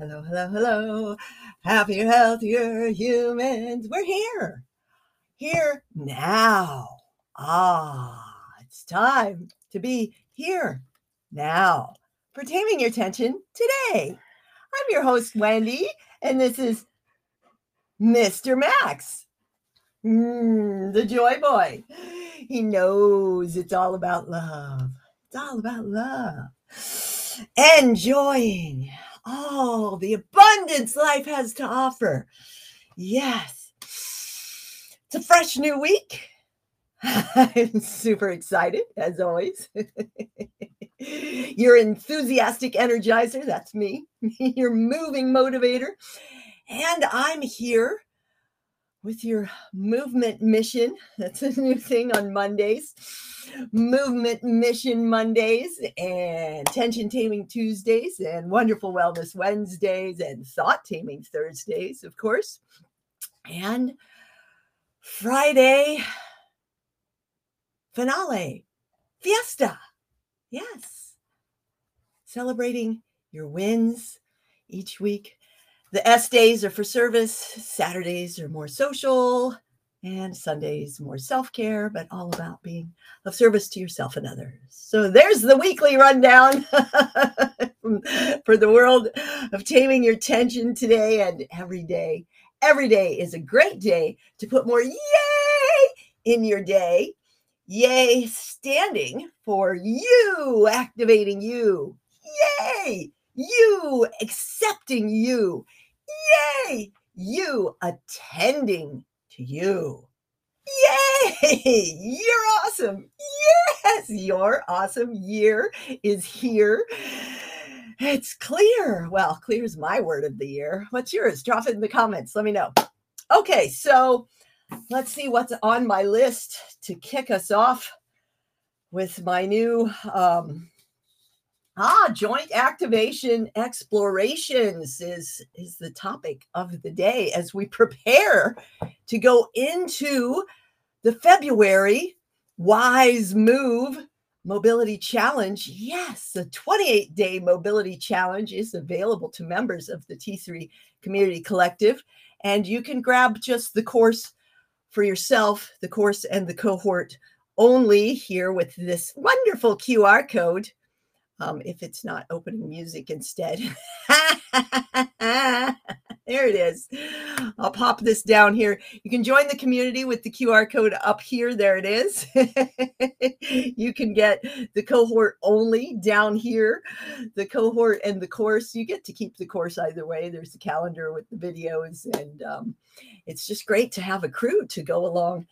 Hello, hello, hello. Happier, healthier humans. We're here. Here now. Ah, it's time to be here now for Taming Your Tension today. I'm your host, Wendy, and this is Mr. Max, mm, the joy boy. He knows it's all about love. It's all about love. Enjoying all the abundance life has to offer. Yes. It's a fresh new week. I'm super excited, as always. Your enthusiastic energizer, that's me. Your moving motivator. And I'm here with your movement mission. That's a new thing on Mondays. Movement Mission Mondays and Tension Taming Tuesdays and Wonderful Wellness Wednesdays and Thought Taming Thursdays, of course. And Friday finale, fiesta. Yes. Celebrating your wins each week. The S days are for service, Saturdays are more social, and Sundays more self care, but all about being of service to yourself and others. So there's the weekly rundown for the world of taming your tension today and every day. Every day is a great day to put more yay in your day. Yay, standing for you, activating you. Yay, you accepting you. Yay, you attending to you. Yay! You're awesome. Yes, your awesome year is here. It's clear. Well, clear is my word of the year. What's yours? Drop it in the comments. Let me know. Okay, so let's see what's on my list to kick us off with my new um, ah joint activation explorations is is the topic of the day as we prepare to go into the February Wise Move Mobility Challenge. Yes, the 28 day mobility challenge is available to members of the T3 Community Collective, and you can grab just the course for yourself, the course and the cohort only here with this wonderful QR code. Um, if it's not opening music instead. there it is. I'll pop this down here. You can join the community with the QR code up here. There it is. you can get the cohort only down here, the cohort and the course. You get to keep the course either way. There's the calendar with the videos, and um, it's just great to have a crew to go along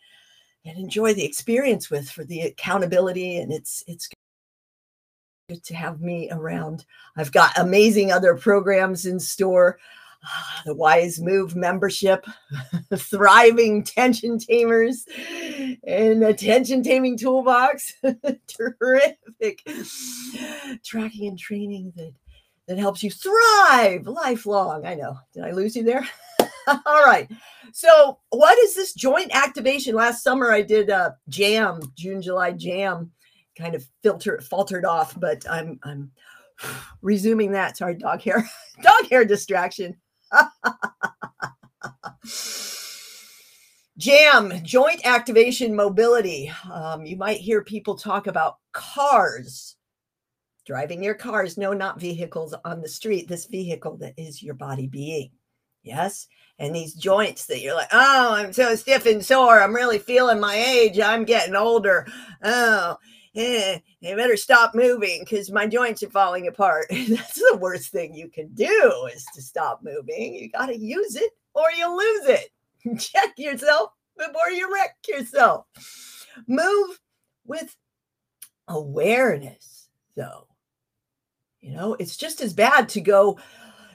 and enjoy the experience with for the accountability. And it's it's to have me around. I've got amazing other programs in store. Ah, the Wise Move membership, thriving tension tamers, and a tension taming toolbox. Terrific tracking and training that that helps you thrive lifelong. I know. Did I lose you there? All right. So, what is this joint activation? Last summer, I did a jam, June, July jam, kind of filter faltered off, but I'm I'm resuming that. Sorry, dog hair, dog hair distraction. Jam, joint activation mobility. Um, you might hear people talk about cars, driving your cars. No, not vehicles on the street. This vehicle that is your body being. Yes. And these joints that you're like, oh, I'm so stiff and sore. I'm really feeling my age. I'm getting older. Oh, eh, I better stop moving because my joints are falling apart. That's the worst thing you can do is to stop moving. You got to use it or you lose it. Check yourself before you wreck yourself. Move with awareness, though. You know, it's just as bad to go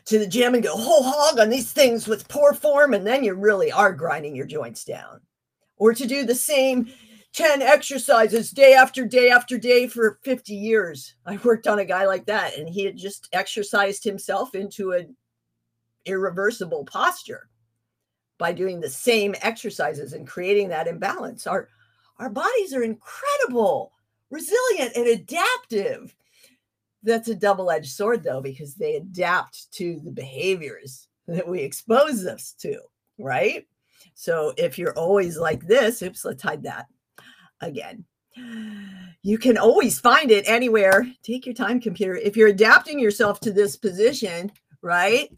to the gym and go whole hog on these things with poor form, and then you really are grinding your joints down. Or to do the same 10 exercises day after day after day for 50 years. I worked on a guy like that, and he had just exercised himself into an irreversible posture by doing the same exercises and creating that imbalance. Our, our bodies are incredible, resilient, and adaptive that's a double edged sword, though, because they adapt to the behaviors that we expose us to, right? So if you're always like this, oops, let's hide that again. You can always find it anywhere. Take your time, computer. If you're adapting yourself to this position, right?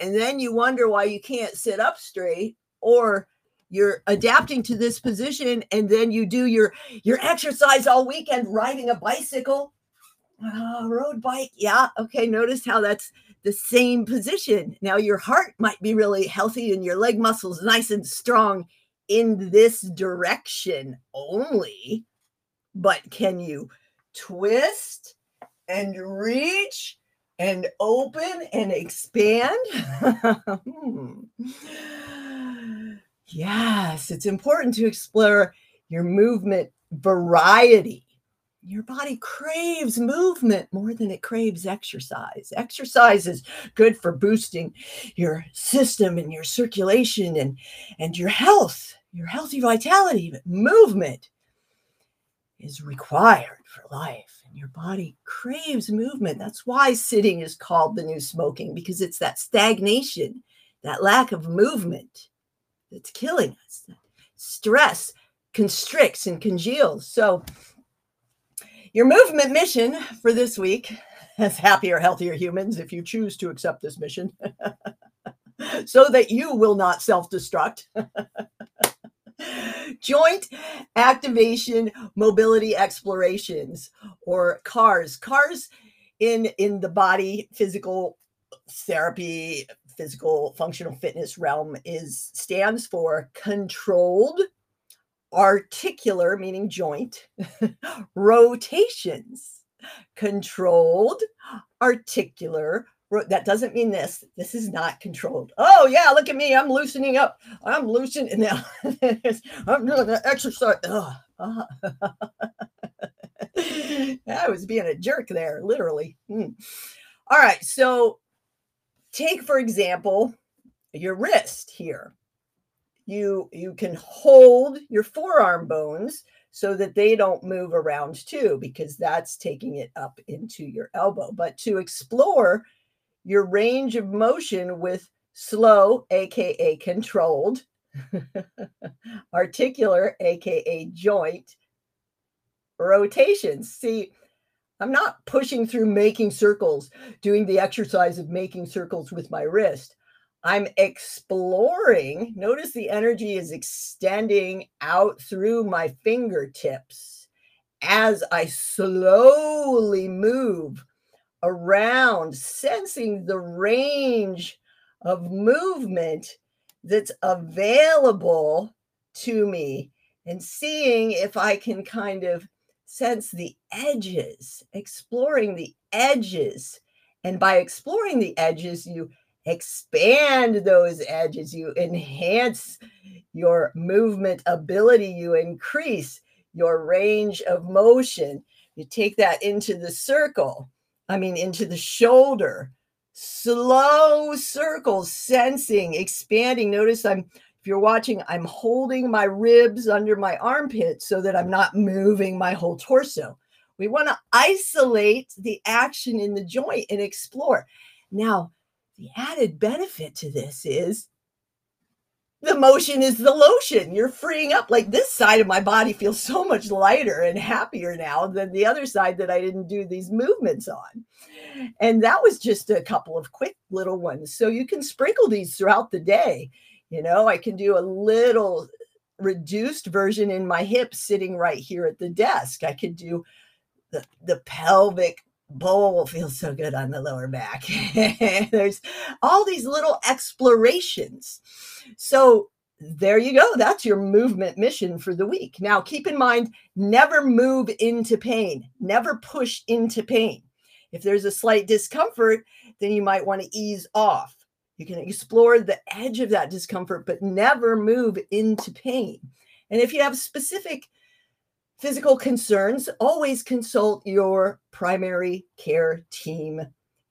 And then you wonder why you can't sit up straight, or you're adapting to this position and then you do your your exercise all weekend riding a bicycle uh, road bike. Yeah. Okay. Notice how that's the same position. Now your heart might be really healthy and your leg muscles nice and strong in this direction only. But can you twist and reach and open and expand? Hmm. yes, it's important to explore your movement variety your body craves movement more than it craves exercise. Exercise is good for boosting your system and your circulation and, and your health, your healthy vitality. But movement is required for life. And your body craves movement. That's why sitting is called the new smoking, because it's that stagnation, that lack of movement that's killing us. Stress constricts and congeals. So, your movement mission for this week as happier, healthier humans, if you choose to accept this mission, so that you will not self destruct. Joint activation mobility explorations or CARS. CARS in in the body physical therapy physical functional fitness realm is stands for controlled articular, meaning joint, rotations, controlled, articular. That doesn't mean this. This is not controlled. Oh, yeah, look at me. I'm loosening up. I'm loosening. Now I'm doing the exercise. Uh, I was being a jerk there, literally. Mm. All right. So, take, for example, your wrist here you you can hold your forearm bones so that they don't move around too because that's taking it up into your elbow but to explore your range of motion with slow aka controlled articular aka joint rotations see i'm not pushing through making circles doing the exercise of making circles with my wrist I'm exploring. Notice the energy is extending out through my fingertips as I slowly move around, sensing the range of movement that's available to me and seeing if I can kind of sense the edges, exploring the edges. And by exploring the edges, you expand those edges, you enhance your movement ability, you increase your range of motion. You take that into the circle, I mean, into the shoulder. Slow circles, sensing, expanding. Notice I'm, if you're watching, I'm holding my ribs under my armpits so that I'm not moving my whole torso. We want to isolate the action in the joint and explore. Now, the added benefit to this is the motion is the lotion. You're freeing up. Like this side of my body feels so much lighter and happier now than the other side that I didn't do these movements on. And that was just a couple of quick little ones. So you can sprinkle these throughout the day. You know, I can do a little reduced version in my hips sitting right here at the desk. I could do the, the pelvic bowl feels so good on the lower back. There's all these little explorations. So there you go. That's your movement mission for the week. Now, keep in mind never move into pain, never push into pain. If there's a slight discomfort, then you might want to ease off. You can explore the edge of that discomfort, but never move into pain. And if you have specific physical concerns, always consult your primary care team,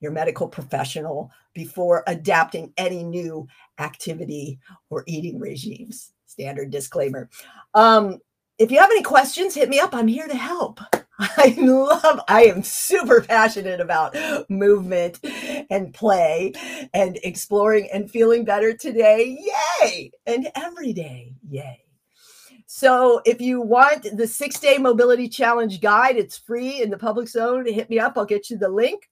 your medical professional, before adapting any new activity or eating regimes. Standard disclaimer. Um, if you have any questions, hit me up. I'm here to help. I love, I am super passionate about movement and play and exploring and feeling better today. Yay! And every day. Yay. So if you want the six day mobility challenge guide, it's free in the public zone. Hit me up. I'll get you the link.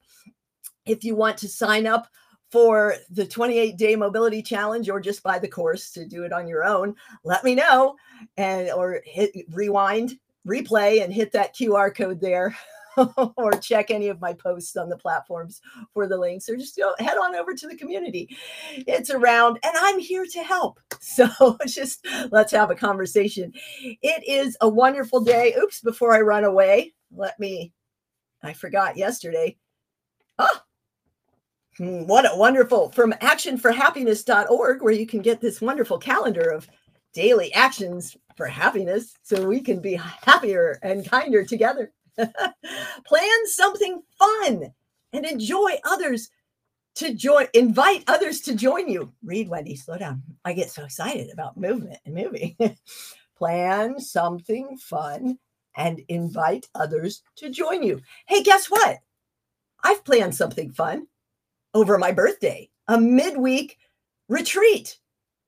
If you want to sign up for the 28 day mobility challenge or just buy the course to do it on your own, let me know and or hit rewind, replay and hit that QR code there or check any of my posts on the platforms for the links or just go head on over to the community. It's around and I'm here to help. So just let's have a conversation. It is a wonderful day. Oops, before I run away, let me I forgot yesterday. Oh, what a wonderful from actionforhappiness.org, where you can get this wonderful calendar of daily actions for happiness so we can be happier and kinder together. Plan something fun and enjoy others to join, invite others to join you. Read, Wendy, slow down. I get so excited about movement and moving. Plan something fun and invite others to join you. Hey, guess what? I've planned something fun over my birthday, a midweek retreat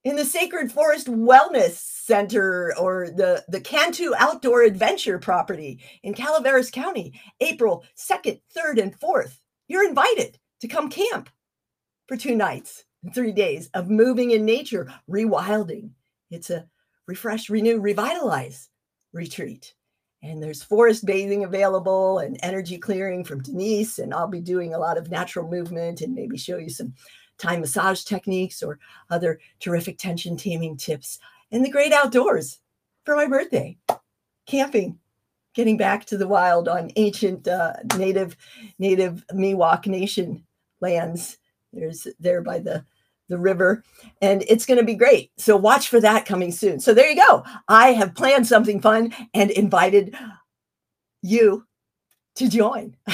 in the Sacred Forest Wellness Center or the, the Cantu Outdoor Adventure property in Calaveras County, April 2nd, 3rd, and 4th. You're invited to come camp for two nights and three days of moving in nature, rewilding. It's a refresh, renew, revitalize retreat and there's forest bathing available and energy clearing from Denise. And I'll be doing a lot of natural movement and maybe show you some Thai massage techniques or other terrific tension taming tips in the great outdoors for my birthday. Camping, getting back to the wild on ancient uh, native native Miwok Nation lands. There's there by the the river, and it's going to be great. So watch for that coming soon. So there you go. I have planned something fun and invited you to join.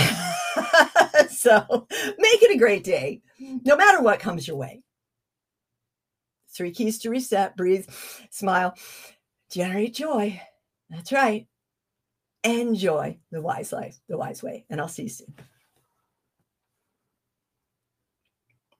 so make it a great day, no matter what comes your way. Three keys to reset breathe, smile, generate joy. That's right. Enjoy the wise life, the wise way. And I'll see you soon.